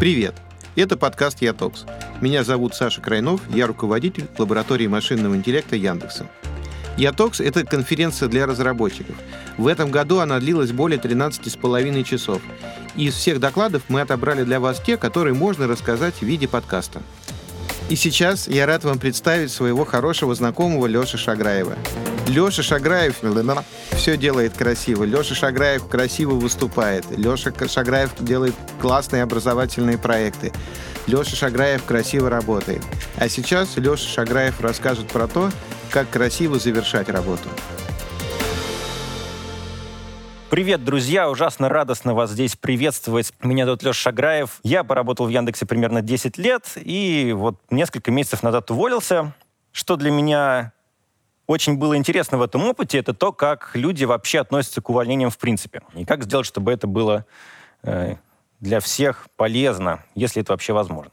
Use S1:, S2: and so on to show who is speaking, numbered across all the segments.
S1: Привет! Это подкаст «Ятокс». Меня зовут Саша Крайнов, я руководитель лаборатории машинного интеллекта Яндекса. «Ятокс» — это конференция для разработчиков. В этом году она длилась более 13,5 часов. из всех докладов мы отобрали для вас те, которые можно рассказать в виде подкаста. И сейчас я рад вам представить своего хорошего знакомого Леши Шаграева. Леша Шаграев все делает красиво. Леша Шаграев красиво выступает. Леша Шаграев делает классные образовательные проекты. Леша Шаграев красиво работает. А сейчас Леша Шаграев расскажет про то, как красиво завершать работу.
S2: Привет, друзья! Ужасно радостно вас здесь приветствовать. Меня зовут Леша Шаграев. Я поработал в Яндексе примерно 10 лет и вот несколько месяцев назад уволился. Что для меня очень было интересно в этом опыте, это то, как люди вообще относятся к увольнениям в принципе. И как сделать, чтобы это было э, для всех полезно, если это вообще возможно.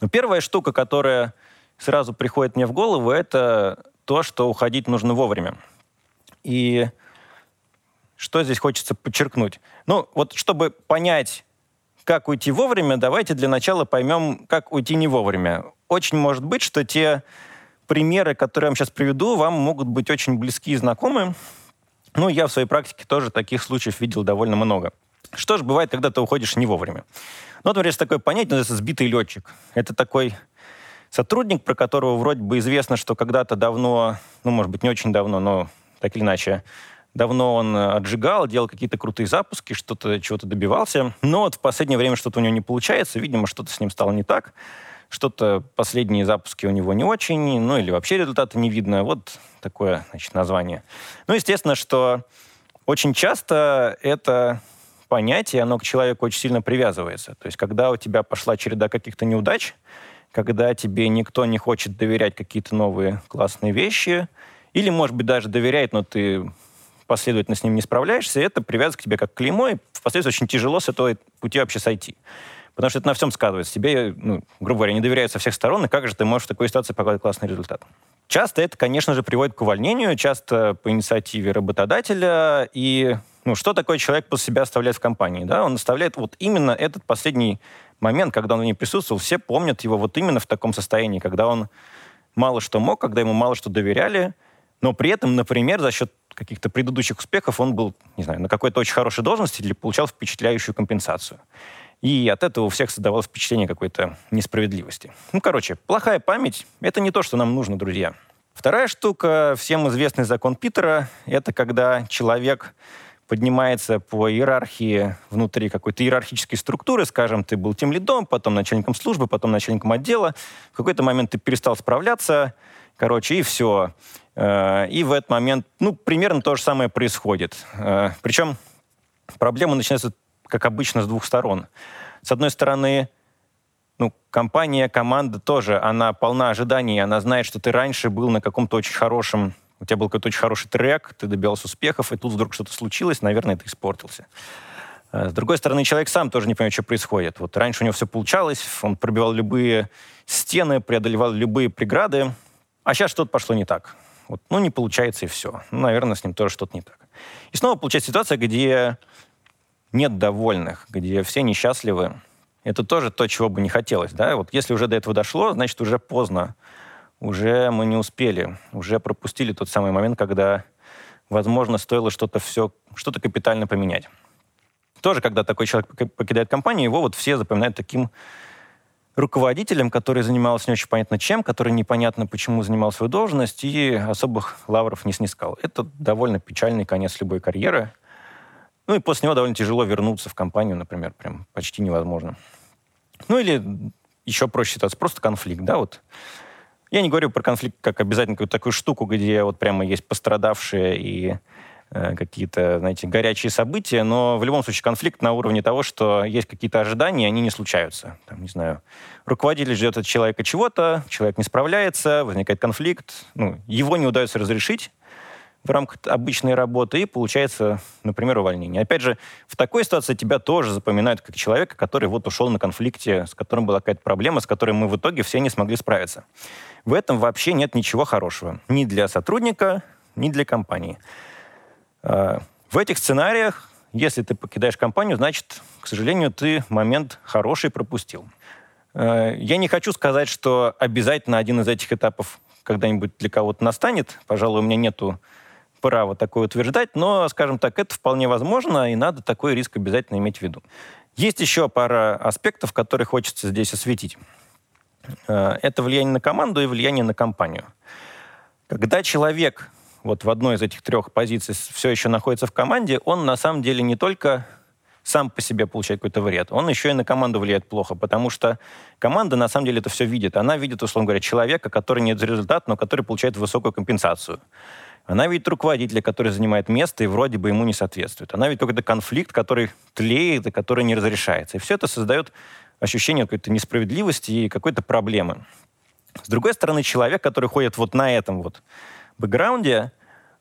S2: Но первая штука, которая сразу приходит мне в голову, это то, что уходить нужно вовремя. И что здесь хочется подчеркнуть? Ну, вот чтобы понять, как уйти вовремя, давайте для начала поймем, как уйти не вовремя. Очень может быть, что те примеры, которые я вам сейчас приведу, вам могут быть очень близки и знакомы. Ну, я в своей практике тоже таких случаев видел довольно много. Что же бывает, когда ты уходишь не вовремя? Ну, например, есть такое понятие, называется сбитый летчик. Это такой сотрудник, про которого вроде бы известно, что когда-то давно, ну, может быть, не очень давно, но так или иначе, Давно он отжигал, делал какие-то крутые запуски, что-то чего-то добивался. Но вот в последнее время что-то у него не получается. Видимо, что-то с ним стало не так. Что-то последние запуски у него не очень, ну или вообще результата не видно. Вот такое, значит, название. Ну, естественно, что очень часто это понятие, оно к человеку очень сильно привязывается. То есть, когда у тебя пошла череда каких-то неудач, когда тебе никто не хочет доверять какие-то новые классные вещи, или, может быть, даже доверяет, но ты последовательно с ним не справляешься, это привязывается к тебе как клеймо, и впоследствии очень тяжело с этого пути вообще сойти. Потому что это на всем сказывается. Тебе, ну, грубо говоря, не доверяют со всех сторон, и как же ты можешь в такой ситуации показать классный результат? Часто это, конечно же, приводит к увольнению, часто по инициативе работодателя. И ну, что такой человек после себя оставляет в компании? Да? Он оставляет вот именно этот последний момент, когда он в ней присутствовал. Все помнят его вот именно в таком состоянии, когда он мало что мог, когда ему мало что доверяли, но при этом, например, за счет каких-то предыдущих успехов он был, не знаю, на какой-то очень хорошей должности или получал впечатляющую компенсацию. И от этого у всех создавалось впечатление какой-то несправедливости. Ну, короче, плохая память — это не то, что нам нужно, друзья. Вторая штука, всем известный закон Питера, это когда человек поднимается по иерархии внутри какой-то иерархической структуры, скажем, ты был тем лидом, потом начальником службы, потом начальником отдела, в какой-то момент ты перестал справляться, короче, и все. Э, и в этот момент, ну, примерно то же самое происходит. Э, Причем проблема начинается, как обычно, с двух сторон. С одной стороны, ну, компания, команда тоже, она полна ожиданий, она знает, что ты раньше был на каком-то очень хорошем, у тебя был какой-то очень хороший трек, ты добивался успехов, и тут вдруг что-то случилось, наверное, ты испортился. Э, с другой стороны, человек сам тоже не понимает, что происходит. Вот раньше у него все получалось, он пробивал любые стены, преодолевал любые преграды, а сейчас что-то пошло не так. Вот, ну, не получается и все. Ну, наверное, с ним тоже что-то не так. И снова получается ситуация, где нет довольных, где все несчастливы. Это тоже то, чего бы не хотелось. Да? Вот если уже до этого дошло, значит, уже поздно. Уже мы не успели. Уже пропустили тот самый момент, когда, возможно, стоило что-то все, что-то капитально поменять. Тоже, когда такой человек покидает компанию, его вот все запоминают таким руководителем, который занимался не очень понятно чем, который непонятно почему занимал свою должность и особых лавров не снискал. Это довольно печальный конец любой карьеры. Ну и после него довольно тяжело вернуться в компанию, например, прям почти невозможно. Ну или еще проще ситуация, просто конфликт, да, вот. Я не говорю про конфликт как обязательно какую-то такую штуку, где вот прямо есть пострадавшие и Э, какие-то, знаете, горячие события, но в любом случае конфликт на уровне того, что есть какие-то ожидания, они не случаются. Там, не знаю, руководитель ждет от человека чего-то, человек не справляется, возникает конфликт, ну, его не удается разрешить в рамках обычной работы, и получается, например, увольнение. Опять же, в такой ситуации тебя тоже запоминают как человека, который вот ушел на конфликте, с которым была какая-то проблема, с которой мы в итоге все не смогли справиться. В этом вообще нет ничего хорошего. Ни для сотрудника, ни для компании. А, в этих сценариях если ты покидаешь компанию, значит, к сожалению, ты момент хороший пропустил. Э, я не хочу сказать, что обязательно один из этих этапов когда-нибудь для кого-то настанет. Пожалуй, у меня нету права такое утверждать, но, скажем так, это вполне возможно, и надо такой риск обязательно иметь в виду. Есть еще пара аспектов, которые хочется здесь осветить. Э, это влияние на команду и влияние на компанию. Когда человек вот в одной из этих трех позиций все еще находится в команде, он на самом деле не только сам по себе получает какой-то вред, он еще и на команду влияет плохо, потому что команда на самом деле это все видит. Она видит, условно говоря, человека, который не результат, но который получает высокую компенсацию. Она видит руководителя, который занимает место и вроде бы ему не соответствует. Она видит какой-то конфликт, который тлеет и который не разрешается. И все это создает ощущение какой-то несправедливости и какой-то проблемы. С другой стороны, человек, который ходит вот на этом вот бэкграунде,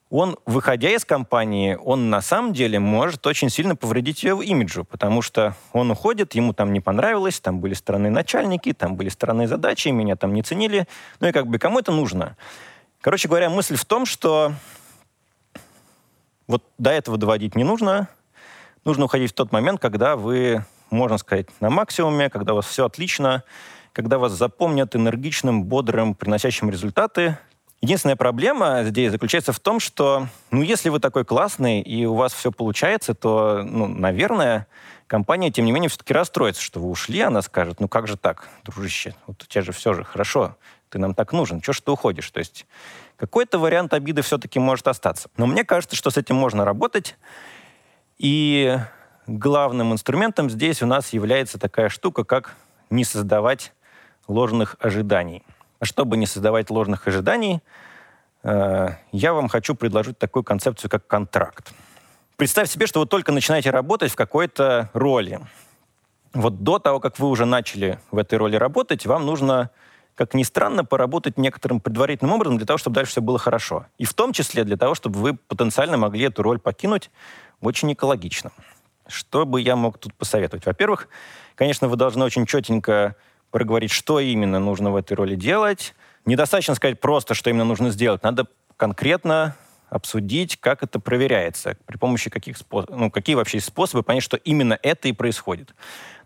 S2: он, выходя из компании, он на самом деле может очень сильно повредить ее имиджу, потому что он уходит, ему там не понравилось, там были странные начальники, там были странные задачи, меня там не ценили. Ну и как бы кому это нужно? Короче говоря, мысль в том, что вот до этого доводить не нужно. Нужно уходить в тот момент, когда вы, можно сказать, на максимуме, когда у вас все отлично, когда вас запомнят энергичным, бодрым, приносящим результаты, Единственная проблема здесь заключается в том, что, ну, если вы такой классный и у вас все получается, то, ну, наверное, компания, тем не менее, все-таки расстроится, что вы ушли, она скажет, ну, как же так, дружище, вот у тебя же все же хорошо, ты нам так нужен, чего ж ты уходишь? То есть какой-то вариант обиды все-таки может остаться. Но мне кажется, что с этим можно работать, и главным инструментом здесь у нас является такая штука, как не создавать ложных ожиданий – чтобы не создавать ложных ожиданий, э, я вам хочу предложить такую концепцию, как контракт. Представь себе, что вы только начинаете работать в какой-то роли. Вот до того, как вы уже начали в этой роли работать, вам нужно, как ни странно, поработать некоторым предварительным образом для того, чтобы дальше все было хорошо. И в том числе для того, чтобы вы потенциально могли эту роль покинуть очень экологично. Что бы я мог тут посоветовать? Во-первых, конечно, вы должны очень четенько проговорить, что именно нужно в этой роли делать. Недостаточно сказать просто, что именно нужно сделать. Надо конкретно обсудить, как это проверяется, при помощи каких способов, ну, какие вообще способы понять, что именно это и происходит.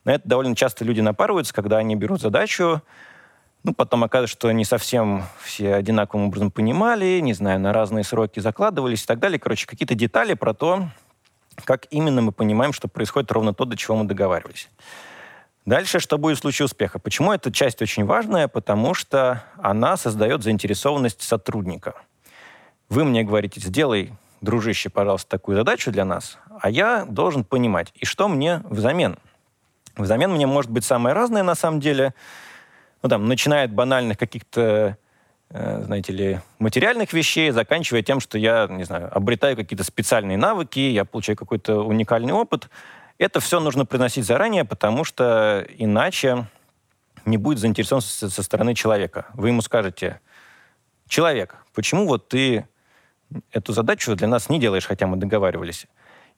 S2: На это довольно часто люди напарываются, когда они берут задачу, ну, потом оказывается, что не совсем все одинаковым образом понимали, не знаю, на разные сроки закладывались и так далее. Короче, какие-то детали про то, как именно мы понимаем, что происходит ровно то, до чего мы договаривались. Дальше, что будет в случае успеха? Почему эта часть очень важная? Потому что она создает заинтересованность сотрудника. Вы мне говорите, сделай, дружище, пожалуйста, такую задачу для нас, а я должен понимать, и что мне взамен. Взамен мне может быть самое разное на самом деле. Ну, там, начиная от банальных каких-то, э, знаете ли, материальных вещей, заканчивая тем, что я, не знаю, обретаю какие-то специальные навыки, я получаю какой-то уникальный опыт – это все нужно приносить заранее, потому что иначе не будет заинтересованности со стороны человека. Вы ему скажете, человек, почему вот ты эту задачу для нас не делаешь, хотя мы договаривались?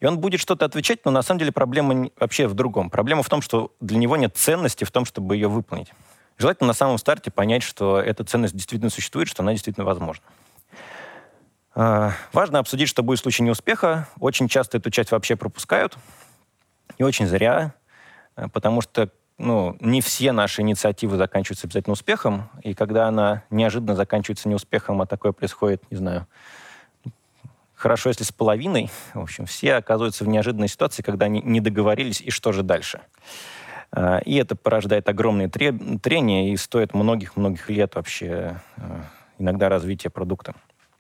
S2: И он будет что-то отвечать, но на самом деле проблема вообще в другом. Проблема в том, что для него нет ценности в том, чтобы ее выполнить. Желательно на самом старте понять, что эта ценность действительно существует, что она действительно возможна. А, важно обсудить, что будет в случае неуспеха. Очень часто эту часть вообще пропускают. И очень зря, э, потому что ну, не все наши инициативы заканчиваются обязательно успехом, и когда она неожиданно заканчивается неуспехом, а такое происходит, не знаю, хорошо, если с половиной, в общем, все оказываются в неожиданной ситуации, когда они не договорились, и что же дальше. Э, и это порождает огромные трения и стоит многих-многих лет вообще э, иногда развития продукта.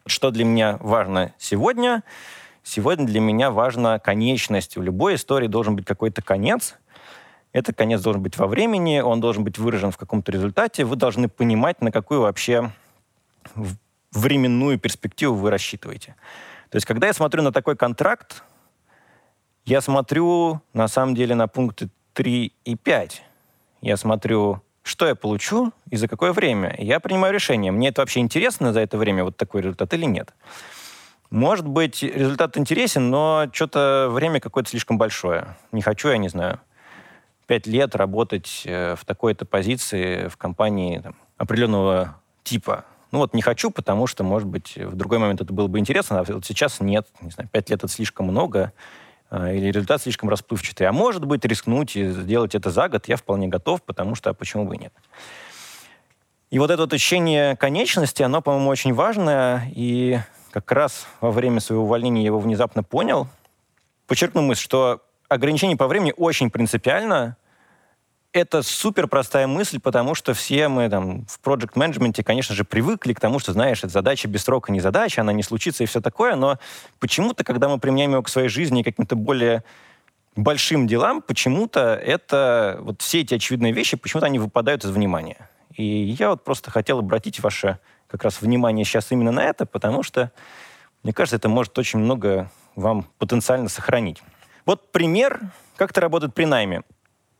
S2: Что для меня важно сегодня — Сегодня для меня важна конечность. У любой истории должен быть какой-то конец. Этот конец должен быть во времени, он должен быть выражен в каком-то результате. Вы должны понимать, на какую вообще временную перспективу вы рассчитываете. То есть, когда я смотрю на такой контракт, я смотрю, на самом деле, на пункты 3 и 5. Я смотрю, что я получу и за какое время. Я принимаю решение, мне это вообще интересно за это время, вот такой результат или нет. Может быть, результат интересен, но что-то время какое-то слишком большое. Не хочу, я не знаю, пять лет работать э, в такой-то позиции в компании там, определенного типа. Ну вот не хочу, потому что, может быть, в другой момент это было бы интересно, а вот сейчас нет. Не знаю, пять лет — это слишком много. А, или результат слишком расплывчатый. А может быть, рискнуть и сделать это за год я вполне готов, потому что а почему бы и нет. И вот это вот ощущение конечности, оно, по-моему, очень важное, и как раз во время своего увольнения я его внезапно понял. Подчеркну мысль, что ограничение по времени очень принципиально, это супер простая мысль, потому что все мы там в проект менеджменте конечно же, привыкли к тому, что, знаешь, это задача без срока не задача, она не случится и все такое, но почему-то, когда мы применяем его к своей жизни и каким-то более большим делам, почему-то это, вот все эти очевидные вещи, почему-то они выпадают из внимания. И я вот просто хотел обратить ваше как раз внимание сейчас именно на это, потому что, мне кажется, это может очень много вам потенциально сохранить. Вот пример, как это работает при найме.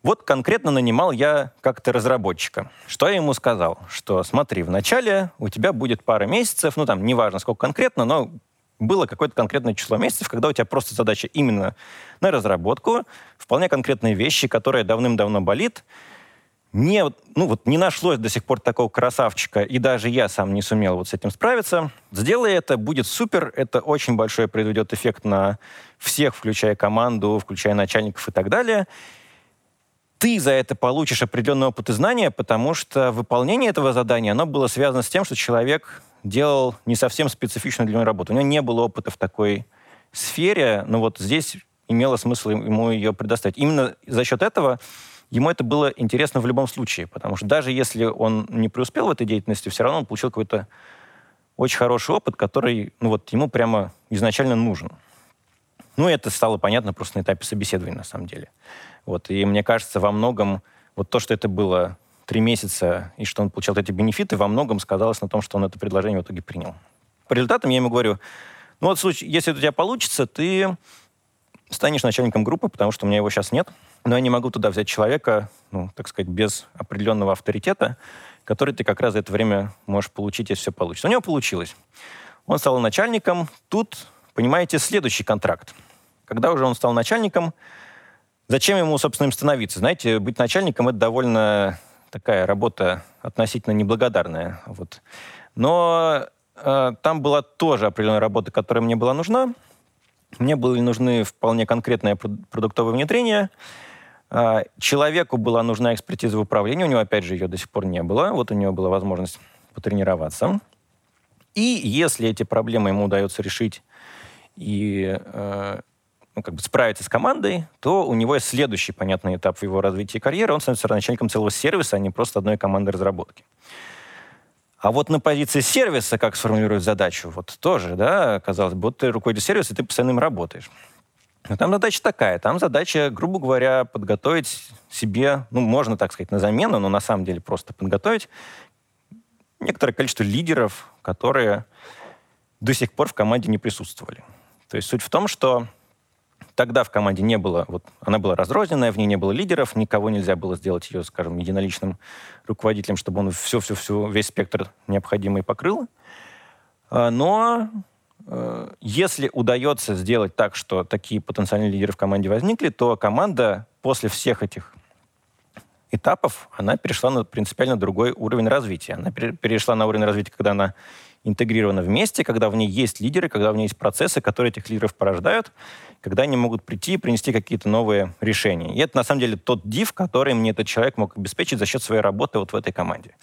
S2: Вот конкретно нанимал я как-то разработчика. Что я ему сказал? Что смотри, вначале у тебя будет пара месяцев, ну там, неважно сколько конкретно, но было какое-то конкретное число месяцев, когда у тебя просто задача именно на разработку, вполне конкретные вещи, которые давным-давно болит. Не, ну вот не нашлось до сих пор такого красавчика, и даже я сам не сумел вот с этим справиться. Сделай это, будет супер, это очень большой произведет эффект на всех, включая команду, включая начальников и так далее ты за это получишь определенный опыт и знания, потому что выполнение этого задания, оно было связано с тем, что человек делал не совсем специфичную для него работу. У него не было опыта в такой сфере, но вот здесь имело смысл ему ее предоставить. Именно за счет этого ему это было интересно в любом случае, потому что даже если он не преуспел в этой деятельности, все равно он получил какой-то очень хороший опыт, который ну вот, ему прямо изначально нужен. Ну, это стало понятно просто на этапе собеседования, на самом деле. Вот, и мне кажется, во многом вот то, что это было три месяца, и что он получал эти бенефиты, во многом сказалось на том, что он это предложение в итоге принял. По результатам я ему говорю, ну вот случай, если у тебя получится, ты станешь начальником группы, потому что у меня его сейчас нет, но я не могу туда взять человека, ну, так сказать, без определенного авторитета, который ты как раз за это время можешь получить, если все получится. У него получилось. Он стал начальником. Тут, понимаете, следующий контракт. Когда уже он стал начальником, Зачем ему, собственно, им становиться? Знаете, быть начальником — это довольно такая работа относительно неблагодарная. Вот. Но э, там была тоже определенная работа, которая мне была нужна. Мне были нужны вполне конкретное продуктовое внедрение. Э, человеку была нужна экспертиза в управлении. У него, опять же, ее до сих пор не было. Вот у него была возможность потренироваться. И если эти проблемы ему удается решить, и э, ну, как бы справиться с командой, то у него есть следующий понятный этап в его развитии карьеры. Он становится начальником целого сервиса, а не просто одной команды разработки. А вот на позиции сервиса, как сформулировать задачу, вот тоже, да, казалось бы, вот ты руководитель сервиса, и ты постоянно им работаешь. Но там задача такая. Там задача, грубо говоря, подготовить себе, ну, можно так сказать, на замену, но на самом деле просто подготовить некоторое количество лидеров, которые до сих пор в команде не присутствовали. То есть суть в том, что Тогда в команде не было, вот она была разрозненная, в ней не было лидеров, никого нельзя было сделать ее, скажем, единоличным руководителем, чтобы он все-все-все, весь спектр необходимый покрыл. А, но э, если удается сделать так, что такие потенциальные лидеры в команде возникли, то команда после всех этих этапов, она перешла на принципиально другой уровень развития. Она перешла на уровень развития, когда она интегрирована вместе, когда в ней есть лидеры, когда в ней есть процессы, которые этих лидеров порождают, когда они могут прийти и принести какие-то новые решения. И это, на самом деле, тот див, который мне этот человек мог обеспечить за счет своей работы вот в этой команде.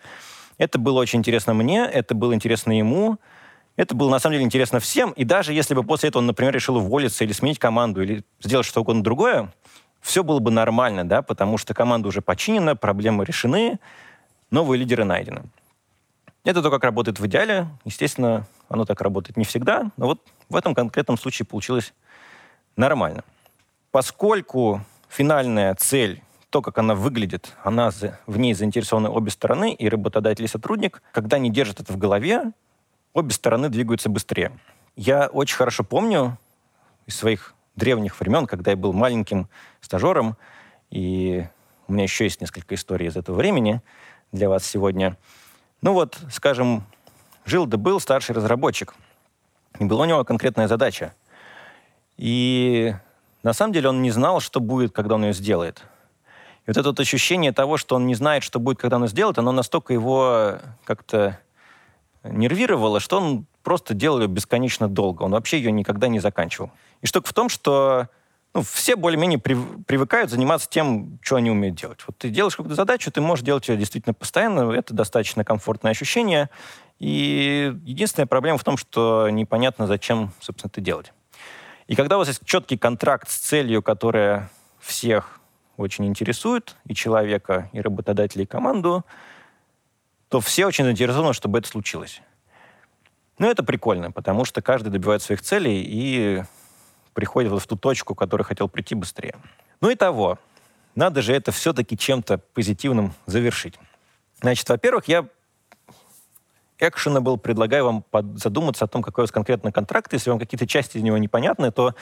S2: Это было очень интересно мне, это было интересно ему, это было, на самом деле, интересно всем. И даже если бы после этого он, например, решил уволиться или сменить команду, или сделать что угодно другое, все было бы нормально, да, потому что команда уже починена, проблемы решены, новые лидеры найдены. Это то, как работает в идеале. Естественно, оно так работает не всегда, но вот в этом конкретном случае получилось нормально. Поскольку финальная цель, то, как она выглядит, она в ней заинтересованы обе стороны, и работодатель, и сотрудник, когда они держат это в голове, обе стороны двигаются быстрее. Я очень хорошо помню из своих древних времен, когда я был маленьким стажером, и у меня еще есть несколько историй из этого времени для вас сегодня – ну вот, скажем, жил да был старший разработчик. И была у него конкретная задача. И на самом деле он не знал, что будет, когда он ее сделает. И вот это вот ощущение того, что он не знает, что будет, когда он ее сделает, оно настолько его как-то нервировало, что он просто делал ее бесконечно долго. Он вообще ее никогда не заканчивал. И штука в том, что ну, все более-менее привыкают заниматься тем, что они умеют делать. Вот ты делаешь какую-то задачу, ты можешь делать ее действительно постоянно, это достаточно комфортное ощущение. И единственная проблема в том, что непонятно, зачем, собственно, это делать. И когда у вас есть четкий контракт с целью, которая всех очень интересует, и человека, и работодателя, и команду, то все очень заинтересованы, чтобы это случилось. Ну, это прикольно, потому что каждый добивает своих целей и приходит вот в ту точку, к которой хотел прийти быстрее. Ну и того, надо же это все-таки чем-то позитивным завершить. Значит, во-первых, я экшена был, предлагаю вам задуматься о том, какой у вас конкретно контракт. Если вам какие-то части из него непонятны, то,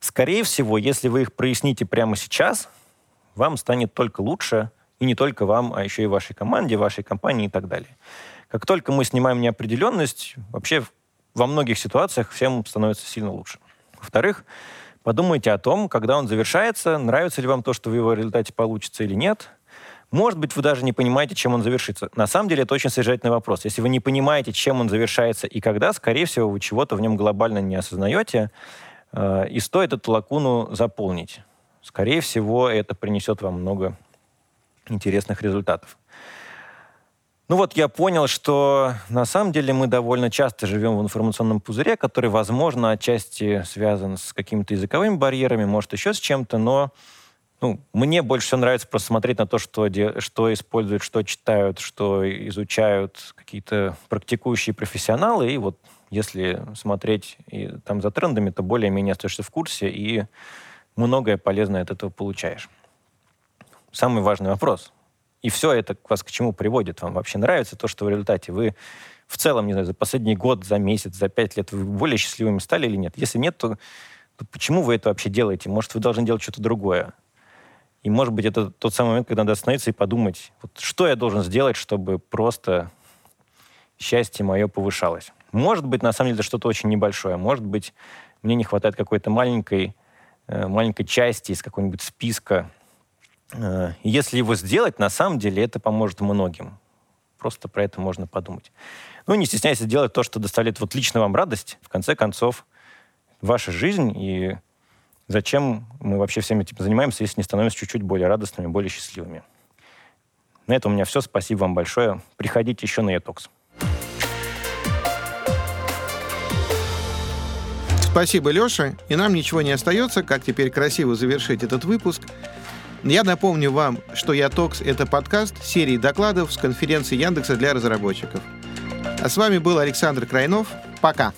S2: скорее всего, если вы их проясните прямо сейчас, вам станет только лучше, и не только вам, а еще и вашей команде, вашей компании и так далее. Как только мы снимаем неопределенность, вообще во многих ситуациях всем становится сильно лучше. Во-вторых, подумайте о том, когда он завершается, нравится ли вам то, что в его результате получится или нет. Может быть, вы даже не понимаете, чем он завершится. На самом деле, это очень содержательный вопрос. Если вы не понимаете, чем он завершается и когда, скорее всего, вы чего-то в нем глобально не осознаете, э, и стоит эту лакуну заполнить. Скорее всего, это принесет вам много интересных результатов. Ну вот я понял, что на самом деле мы довольно часто живем в информационном пузыре, который, возможно, отчасти связан с какими-то языковыми барьерами, может, еще с чем-то, но ну, мне больше всего нравится просто смотреть на то, что, что используют, что читают, что изучают какие-то практикующие профессионалы. И вот если смотреть и, там за трендами, то более-менее остаешься в курсе и многое полезное от этого получаешь. Самый важный вопрос. И все это вас к чему приводит? Вам вообще нравится то, что в результате вы в целом, не знаю, за последний год, за месяц, за пять лет вы более счастливыми стали или нет? Если нет, то, то почему вы это вообще делаете? Может, вы должны делать что-то другое? И, может быть, это тот самый момент, когда надо остановиться и подумать, вот, что я должен сделать, чтобы просто счастье мое повышалось. Может быть, на самом деле, это что-то очень небольшое. Может быть, мне не хватает какой-то маленькой, э, маленькой части из какого-нибудь списка если его сделать, на самом деле это поможет многим. Просто про это можно подумать. Ну, не стесняйся делать то, что доставляет вот лично вам радость. В конце концов, ваша жизнь и зачем мы вообще всем этим занимаемся, если не становимся чуть-чуть более радостными, более счастливыми. На этом у меня все. Спасибо вам большое. Приходите еще на Etox.
S1: Спасибо, Леша. И нам ничего не остается, как теперь красиво завершить этот выпуск. Я напомню вам, что «Ятокс» — это подкаст серии докладов с конференции Яндекса для разработчиков. А с вами был Александр Крайнов. Пока!